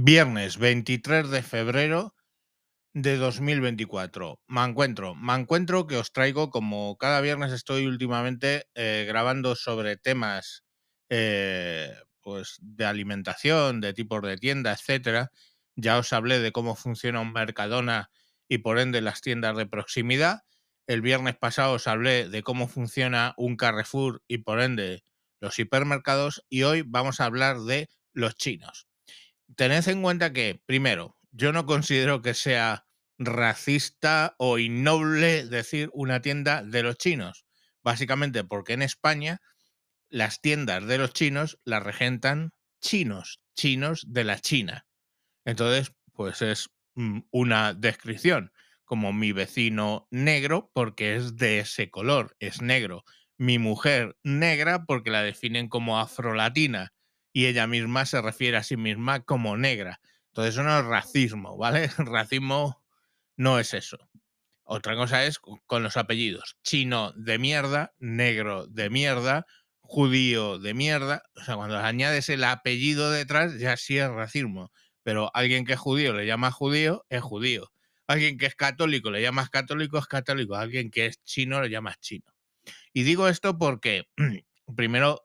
Viernes 23 de febrero de 2024. Me encuentro, me encuentro que os traigo, como cada viernes estoy últimamente eh, grabando sobre temas eh, pues de alimentación, de tipos de tienda, etcétera. Ya os hablé de cómo funciona un Mercadona y por ende las tiendas de proximidad. El viernes pasado os hablé de cómo funciona un Carrefour y por ende los hipermercados y hoy vamos a hablar de los chinos. Tened en cuenta que, primero, yo no considero que sea racista o innoble decir una tienda de los chinos, básicamente porque en España las tiendas de los chinos las regentan chinos, chinos de la China. Entonces, pues es mm, una descripción, como mi vecino negro porque es de ese color, es negro. Mi mujer negra porque la definen como afrolatina y ella misma se refiere a sí misma como negra. Entonces eso no es racismo, ¿vale? Racismo no es eso. Otra cosa es con los apellidos. Chino de mierda, negro de mierda, judío de mierda. O sea, cuando añades el apellido detrás ya sí es racismo. Pero alguien que es judío le llama judío, es judío. Alguien que es católico le llamas católico, es católico. Alguien que es chino le llamas chino. Y digo esto porque, primero,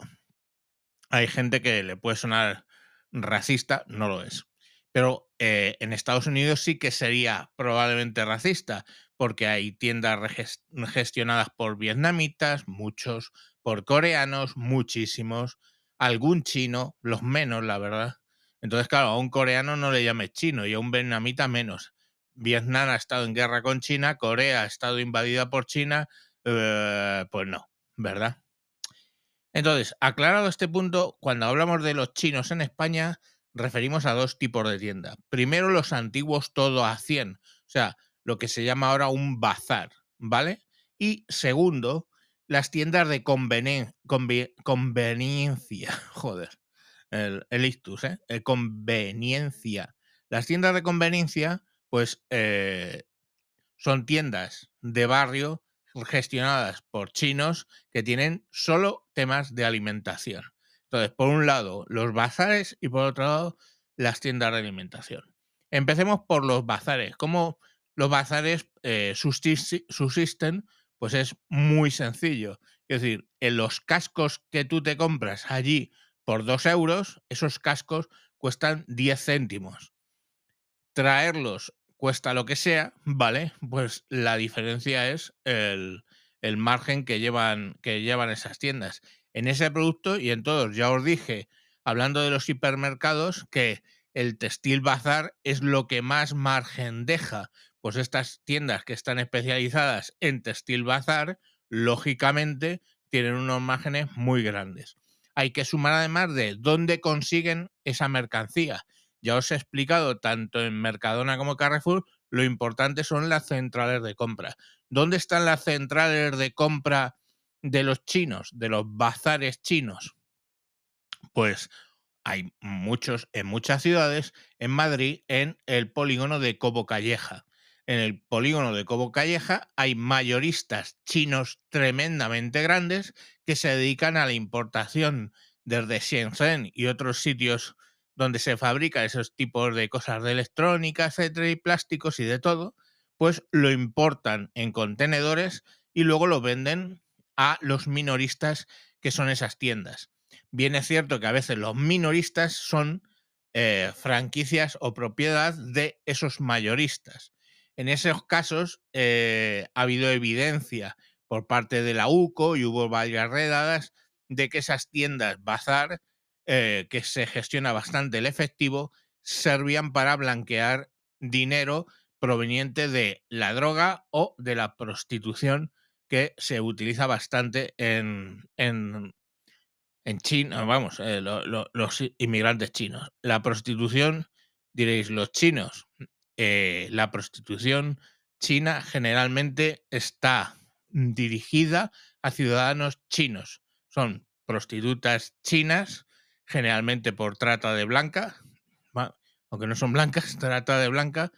hay gente que le puede sonar racista, no lo es. Pero eh, en Estados Unidos sí que sería probablemente racista, porque hay tiendas gestionadas por vietnamitas, muchos, por coreanos, muchísimos, algún chino, los menos, la verdad. Entonces, claro, a un coreano no le llame chino y a un vietnamita menos. Vietnam ha estado en guerra con China, Corea ha estado invadida por China, eh, pues no, ¿verdad? Entonces, aclarado este punto, cuando hablamos de los chinos en España, referimos a dos tipos de tienda. Primero, los antiguos todo a 100, o sea, lo que se llama ahora un bazar, ¿vale? Y segundo, las tiendas de conveniencia, joder, el, el ictus, ¿eh? El conveniencia. Las tiendas de conveniencia, pues, eh, son tiendas de barrio gestionadas por chinos que tienen solo temas de alimentación. Entonces, por un lado, los bazares y por otro lado, las tiendas de alimentación. Empecemos por los bazares. ¿Cómo los bazares eh, subsisten? Pues es muy sencillo. Es decir, en los cascos que tú te compras allí por dos euros, esos cascos cuestan 10 céntimos. Traerlos cuesta lo que sea, ¿vale? Pues la diferencia es el, margen que llevan, que llevan esas tiendas. En ese producto y en todos, ya os dije, hablando de los hipermercados, que el textil bazar es lo que más margen deja. Pues estas tiendas que están especializadas en textil bazar, lógicamente, tienen unos márgenes muy grandes. Hay que sumar además de dónde consiguen esa mercancía. Ya os he explicado tanto en Mercadona como Carrefour, lo importante son las centrales de compra. ¿Dónde están las centrales de compra de los chinos, de los bazares chinos? Pues hay muchos en muchas ciudades, en Madrid, en el polígono de Cobo Calleja. En el polígono de Cobo Calleja hay mayoristas chinos tremendamente grandes que se dedican a la importación desde Shenzhen y otros sitios donde se fabrica esos tipos de cosas de electrónica, etcétera, y plásticos y de todo, pues lo importan en contenedores y luego lo venden a los minoristas que son esas tiendas. Bien es cierto que a veces los minoristas son eh, franquicias o propiedad de esos mayoristas. En esos casos eh, ha habido evidencia por parte de la UCO y hubo varias redadas de que esas tiendas bazar eh, que se gestiona bastante el efectivo, servían para blanquear dinero proveniente de la droga o de la prostitución que se utiliza bastante en, en, China, vamos, eh, los inmigrantes chinos. La prostitución, diréis, los chinos, eh, la prostitución china generalmente está dirigida a ciudadanos chinos. Son prostitutas chinas generalmente por trata de blanca, aunque no son blancas, trata de blanca,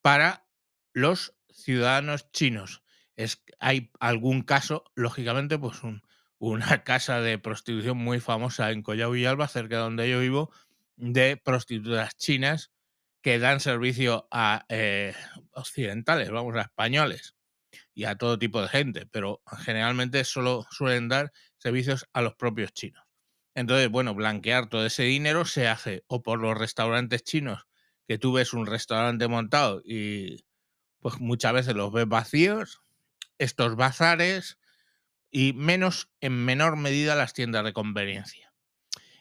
para los ciudadanos chinos. Es, hay algún caso, lógicamente, pues una casa de prostitución muy famosa en Collao Villalba, cerca de donde yo vivo, de prostitutas chinas que dan servicio a eh, occidentales, vamos, a españoles y a todo tipo de gente, pero generalmente solo suelen dar servicios a los propios chinos. Entonces, bueno, blanquear todo ese dinero se hace o por los restaurantes chinos, que tú ves un restaurante montado y pues muchas veces los ves vacíos, estos bazares y menos, en menor medida, las tiendas de conveniencia.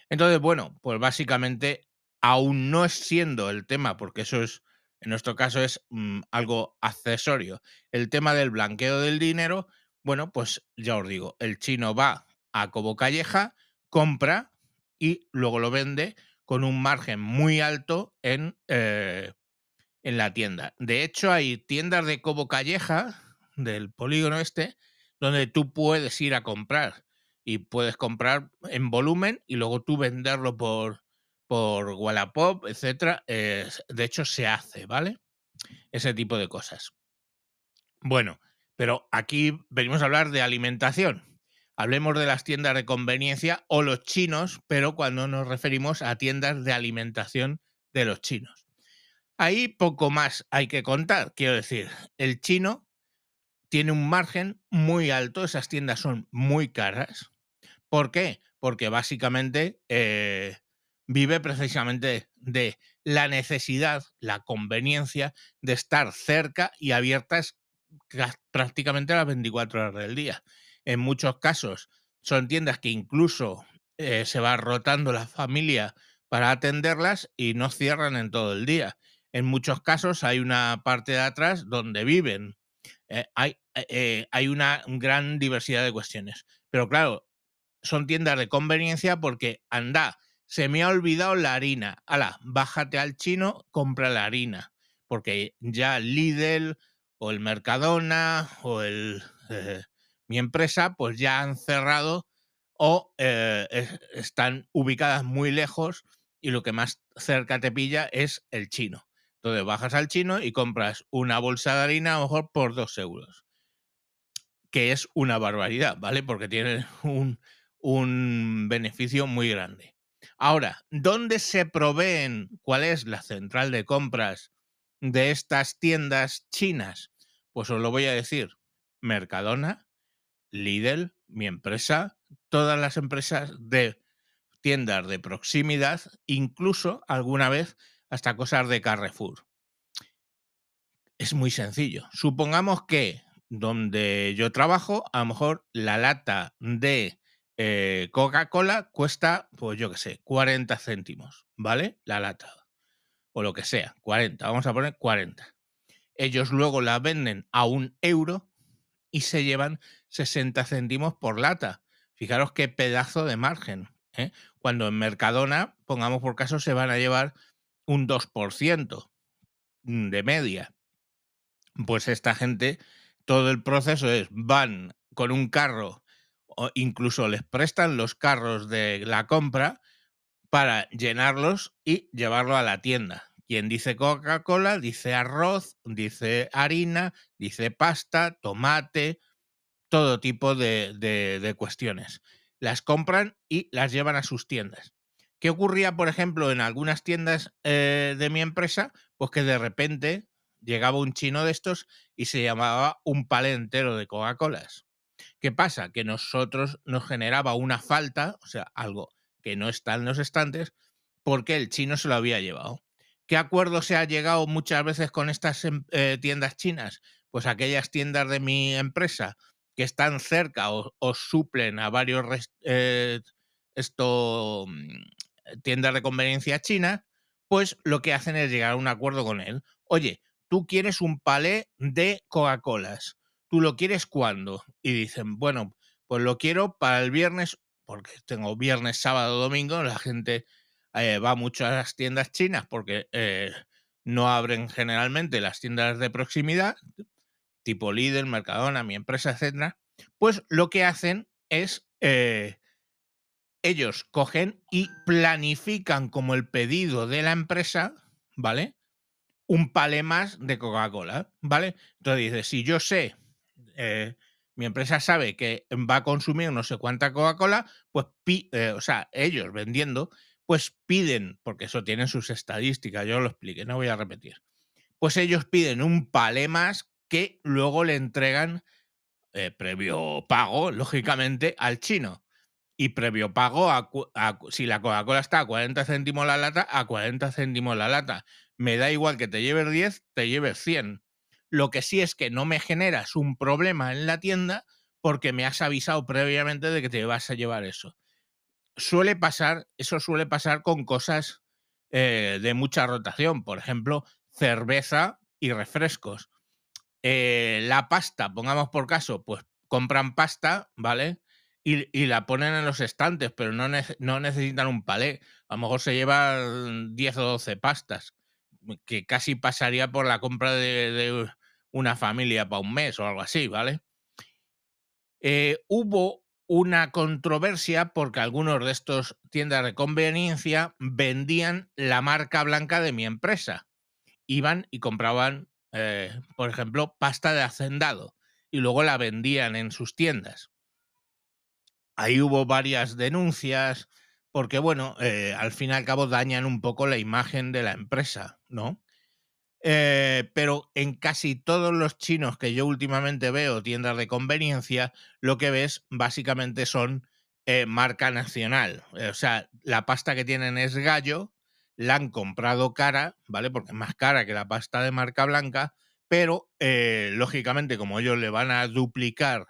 Entonces, bueno, pues básicamente, aún no es siendo el tema, porque eso es, en nuestro caso es mm, algo accesorio, el tema del blanqueo del dinero, bueno, pues ya os digo, el chino va a Cobo Calleja, compra y luego lo vende con un margen muy alto en, eh, en la tienda. De hecho, hay tiendas de Cobo Calleja, del polígono este, donde tú puedes ir a comprar y puedes comprar en volumen y luego tú venderlo por, por Wallapop, etcétera. de hecho, se hace, ¿vale? Ese tipo de cosas. Bueno, pero aquí venimos a hablar de alimentación. Hablemos de las tiendas de conveniencia o los chinos, pero cuando nos referimos a tiendas de alimentación de los chinos. Ahí poco más hay que contar. Quiero decir, el chino tiene un margen muy alto, esas tiendas son muy caras. ¿Por qué? Porque básicamente eh, vive precisamente de la necesidad, la conveniencia de estar cerca y abiertas prácticamente las 24 horas del día. En muchos casos son tiendas que incluso eh, se va rotando la familia para atenderlas y no cierran en todo el día. En muchos casos hay una parte de atrás donde viven. Eh, hay, eh, hay una gran diversidad de cuestiones. Pero claro, son tiendas de conveniencia porque anda, se me ha olvidado la harina. Ala, bájate al chino, compra la harina. Porque ya Lidl o el Mercadona o el mi empresa, pues ya han cerrado o están ubicadas muy lejos y lo que más cerca te pilla es el chino. Entonces bajas al chino y compras una bolsa de harina a lo mejor por dos euros. Que es una barbaridad, ¿vale? Porque tiene un, un beneficio muy grande. Ahora, ¿dónde se proveen? ¿Cuál es la central de compras de estas tiendas chinas? Pues os lo voy a decir. Mercadona, Lidl, mi empresa, todas las empresas de tiendas de proximidad, incluso alguna vez hasta cosas de Carrefour. Es muy sencillo. Supongamos que donde yo trabajo, a lo mejor la lata de eh, Coca-Cola cuesta, pues yo qué sé, 40 céntimos, ¿vale? La lata. O lo que sea, 40. Vamos a poner 40. Ellos luego la venden a un euro y se llevan 60 céntimos por lata. Fijaros qué pedazo de margen. ¿eh? Cuando en Mercadona, pongamos por caso, se van a llevar un 2% de media. Pues esta gente, todo el proceso es, van con un carro, o incluso les prestan los carros de la compra para llenarlos y llevarlo a la tienda. Quien dice Coca-Cola, dice arroz, dice harina, dice pasta, tomate, todo tipo de, de cuestiones. Las compran y las llevan a sus tiendas. ¿Qué ocurría, por ejemplo, en algunas tiendas eh, de mi empresa? Pues que de repente llegaba un chino de estos y se llamaba un palé entero de Coca-Colas. ¿Qué pasa? Que nosotros nos generaba una falta, o sea, algo que no está en los estantes, porque el chino se lo había llevado. ¿Qué acuerdo se ha llegado muchas veces con estas em, eh, tiendas chinas? Pues aquellas tiendas de mi empresa que están cerca o, suplen a varios eh, esto, mm, tiendas de conveniencia china, pues lo que hacen es llegar a un acuerdo con él. Oye, tú quieres un palé de Coca-Colas. ¿Tú lo quieres cuándo? Y dicen, bueno, pues lo quiero para el viernes, porque tengo viernes, sábado, domingo, la gente eh, va mucho a las tiendas chinas porque eh, no abren generalmente las tiendas de proximidad, tipo Lidl, Mercadona, mi empresa, etcétera. Pues lo que hacen es eh, ellos cogen y planifican como el pedido de la empresa, ¿vale? Un palé más de Coca-Cola, ¿vale? Entonces dice, si yo sé, eh, mi empresa sabe que va a consumir no sé cuánta Coca-Cola, pues, eh, o sea, ellos vendiendo, pues piden, porque eso tienen sus estadísticas, yo lo expliqué, no voy a repetir. Pues ellos piden un palé más que luego le entregan eh, previo pago, lógicamente, al chino. Y previo pago, a, si la Coca-Cola está a 40 céntimos la lata, a 40 céntimos la lata. Me da igual que te lleves 10, te lleves 100. Lo que sí es que no me generas un problema en la tienda porque me has avisado previamente de que te vas a llevar eso. Suele pasar, eso suele pasar con cosas eh, de mucha rotación, por ejemplo, cerveza y refrescos. Eh, la pasta, pongamos por caso, pues compran pasta, ¿vale? Y, la ponen en los estantes, pero no, no, necesitan un palé. A lo mejor se llevan 10 o 12 pastas, que casi pasaría por la compra de, una familia para un mes o algo así, ¿vale? Eh, hubo una controversia porque algunos de estos tiendas de conveniencia vendían la marca blanca de mi empresa. Iban y compraban eh, por ejemplo, pasta de hacendado y luego la vendían en sus tiendas. Ahí hubo varias denuncias porque, bueno, eh, al fin y al cabo dañan un poco la imagen de la empresa, ¿no? Eh, pero en casi todos los chinos que yo últimamente veo, tiendas de conveniencia, lo que ves básicamente son marca nacional. o sea, la pasta que tienen es gallo la han comprado cara, ¿vale? Porque es más cara que la pasta de marca blanca, pero eh, lógicamente como ellos le van a duplicar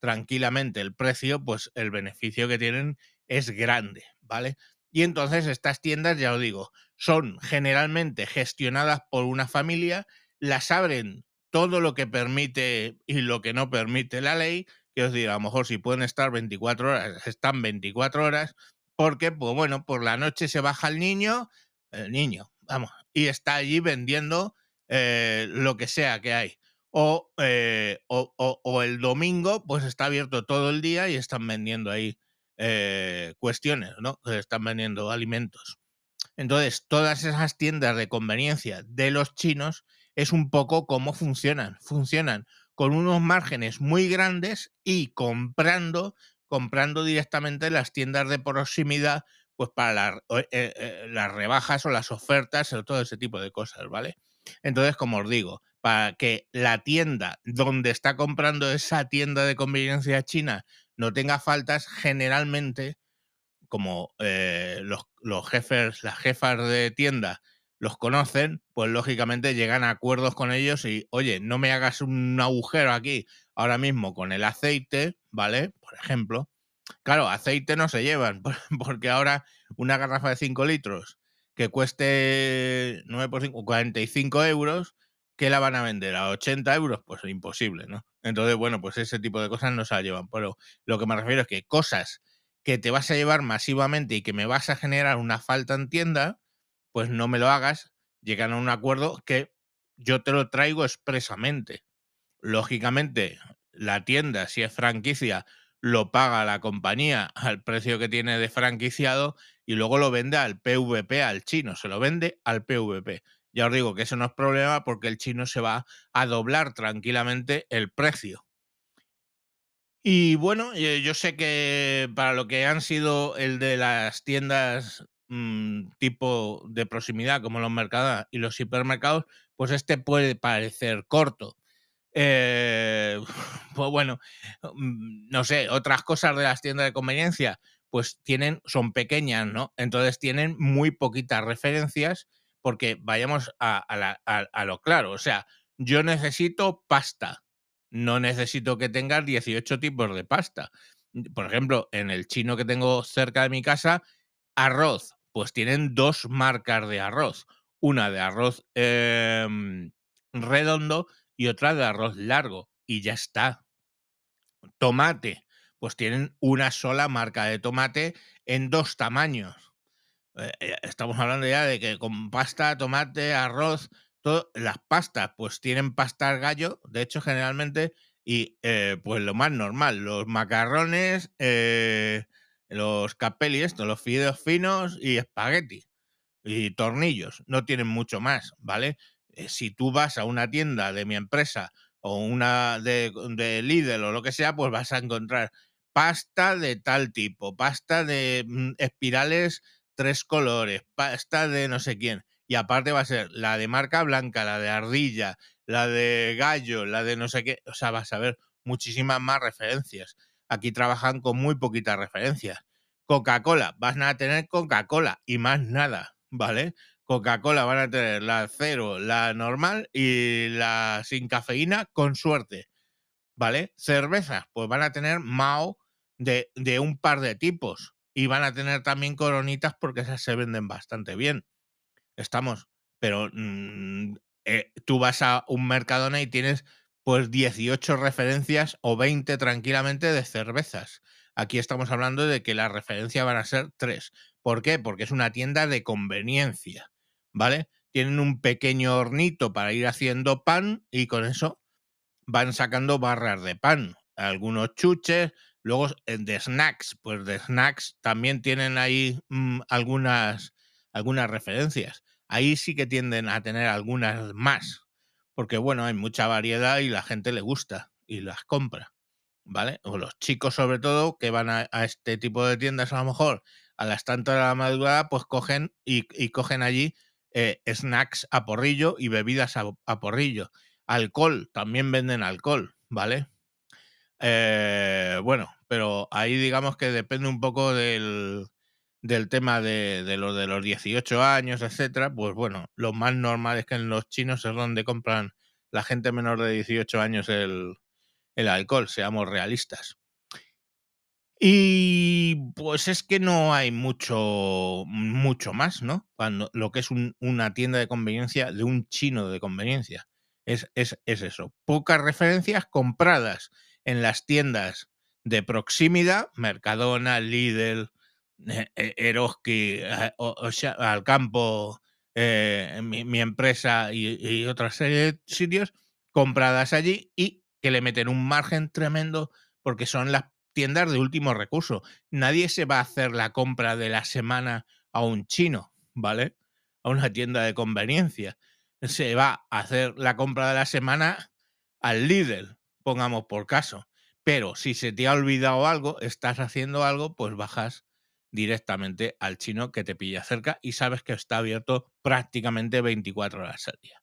tranquilamente el precio, pues el beneficio que tienen es grande, ¿vale? Y entonces estas tiendas, ya lo digo, son generalmente gestionadas por una familia, las abren todo lo que permite y lo que no permite la ley, que os digo, a lo mejor si pueden estar 24 horas, están 24 horas, porque, pues bueno, por la noche se baja el niño, el niño, vamos, y está allí vendiendo eh, lo que sea que hay. Eh, o, o, el domingo, pues está abierto todo el día y están vendiendo ahí eh, cuestiones, ¿no? Están vendiendo alimentos. Entonces, todas esas tiendas de conveniencia de los chinos es un poco cómo funcionan. Funcionan con unos márgenes muy grandes y comprando, comprando directamente las tiendas de proximidad pues para eh, eh, las rebajas o las ofertas o todo ese tipo de cosas, ¿vale? Entonces, como os digo, para que la tienda donde está comprando esa tienda de conveniencia china no tenga faltas, generalmente, como eh, los, los, jefes, las jefas de tienda los conocen, pues lógicamente llegan a acuerdos con ellos y, oye, no me hagas un agujero aquí ahora mismo con el aceite, ¿vale? Por ejemplo, Claro, aceite no se llevan, porque ahora una garrafa de 5 litros que cueste 9 por 5, 45 euros, ¿qué la van a vender? ¿A 80 euros? Pues imposible, ¿no? Entonces, bueno, pues ese tipo de cosas no se la llevan. Pero lo que me refiero es que cosas que te vas a llevar masivamente y que me vas a generar una falta en tienda, pues no me lo hagas, llegan a un acuerdo que yo te lo traigo expresamente. Lógicamente, la tienda, si es franquicia, lo paga la compañía al precio que tiene de franquiciado y luego lo vende al PVP, al chino, se lo vende al PVP. Ya os digo que eso no es problema porque el chino se va a doblar tranquilamente el precio. Y bueno, eh, yo sé que para lo que han sido el de las tiendas mm, tipo de proximidad como los mercados y los hipermercados, pues este puede parecer corto. Eh, pues bueno, mm, no sé, otras cosas de las tiendas de conveniencia, pues tienen, son pequeñas, ¿no? Entonces tienen muy poquitas referencias porque vayamos a, lo claro, o sea, yo necesito pasta, no necesito que tengas 18 tipos de pasta. Por ejemplo, en el chino que tengo cerca de mi casa, arroz, pues tienen dos marcas de arroz. Una de arroz em, redondo y otra de arroz largo y ya está. Tomate, pues tienen una sola marca de tomate en dos tamaños. Eh, eh, estamos hablando ya de que con pasta, tomate, arroz, todo, las pastas, pues tienen pasta gallo, de hecho generalmente, y eh, pues lo más normal, los macarrones, los capelli, esto, los fideos finos y espagueti y tornillos, no tienen mucho más, ¿vale? Eh, si tú vas a una tienda de mi empresa o una de, de Lidl o lo que sea, pues vas a encontrar pasta de tal tipo, pasta de mm, espirales tres colores, pasta de no sé quién. Y aparte va a ser la de marca blanca, la de ardilla, la de gallo, la de no sé qué. O sea, vas a ver muchísimas más referencias. Aquí trabajan con muy poquitas referencias. Coca-Cola, van a tener Coca-Cola y más nada, ¿vale? Coca-Cola van a tener la cero, la normal y la sin cafeína con suerte, ¿vale? Cervezas, pues van a tener Mao de, de un par de tipos y van a tener también coronitas porque esas se venden bastante bien. Estamos, pero mm, eh, tú vas a un Mercadona y tienes pues 18 referencias o 20 tranquilamente de cervezas. Aquí estamos hablando de que la referencia van a ser tres. ¿Por qué? Porque es una tienda de conveniencia, ¿vale? Tienen un pequeño hornito para ir haciendo pan y con eso van sacando barras de pan, algunos chuches, luego eh, de snacks, pues de snacks también tienen ahí mm, algunas, algunas referencias. Ahí sí que tienden a tener algunas más, porque bueno, hay mucha variedad y la gente le gusta y las compra. ¿vale? O los chicos sobre todo que van a, este tipo de tiendas a lo mejor a las tantas de la madrugada, pues cogen y, cogen allí eh, snacks a porrillo y bebidas a, porrillo. Alcohol, también venden alcohol, ¿vale? Eh, bueno, pero ahí digamos que depende un poco del, del tema de, de, lo de los 18 años, etcétera. Pues bueno, lo más normal es que en los chinos es donde compran la gente menor de 18 años el, el alcohol, seamos realistas. Y pues es que no hay mucho, mucho más, ¿no? Cuando lo que es una tienda de conveniencia de un chino de conveniencia. Es, es, eso. Pocas referencias compradas en las tiendas de proximidad, Mercadona, Lidl, eh, eh, Eroski, eh, Al Campo, mi, empresa y, y otra serie de sitios compradas allí y que le meten un margen tremendo porque son las tiendas de último recurso. Nadie se va a hacer la compra de la semana a un chino, ¿vale? A una tienda de conveniencia. Se va a hacer la compra de la semana al líder, pongamos por caso. Pero si se te ha olvidado algo, estás haciendo algo, pues bajas directamente al chino que te pilla cerca y sabes que está abierto prácticamente 24 horas al día.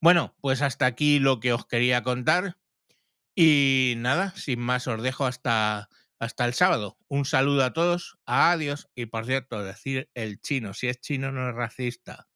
Bueno, pues hasta aquí lo que os quería contar. Y nada, sin más os dejo hasta, hasta el sábado. Un saludo a todos, adiós y por cierto, decir el chino, si es chino no es racista.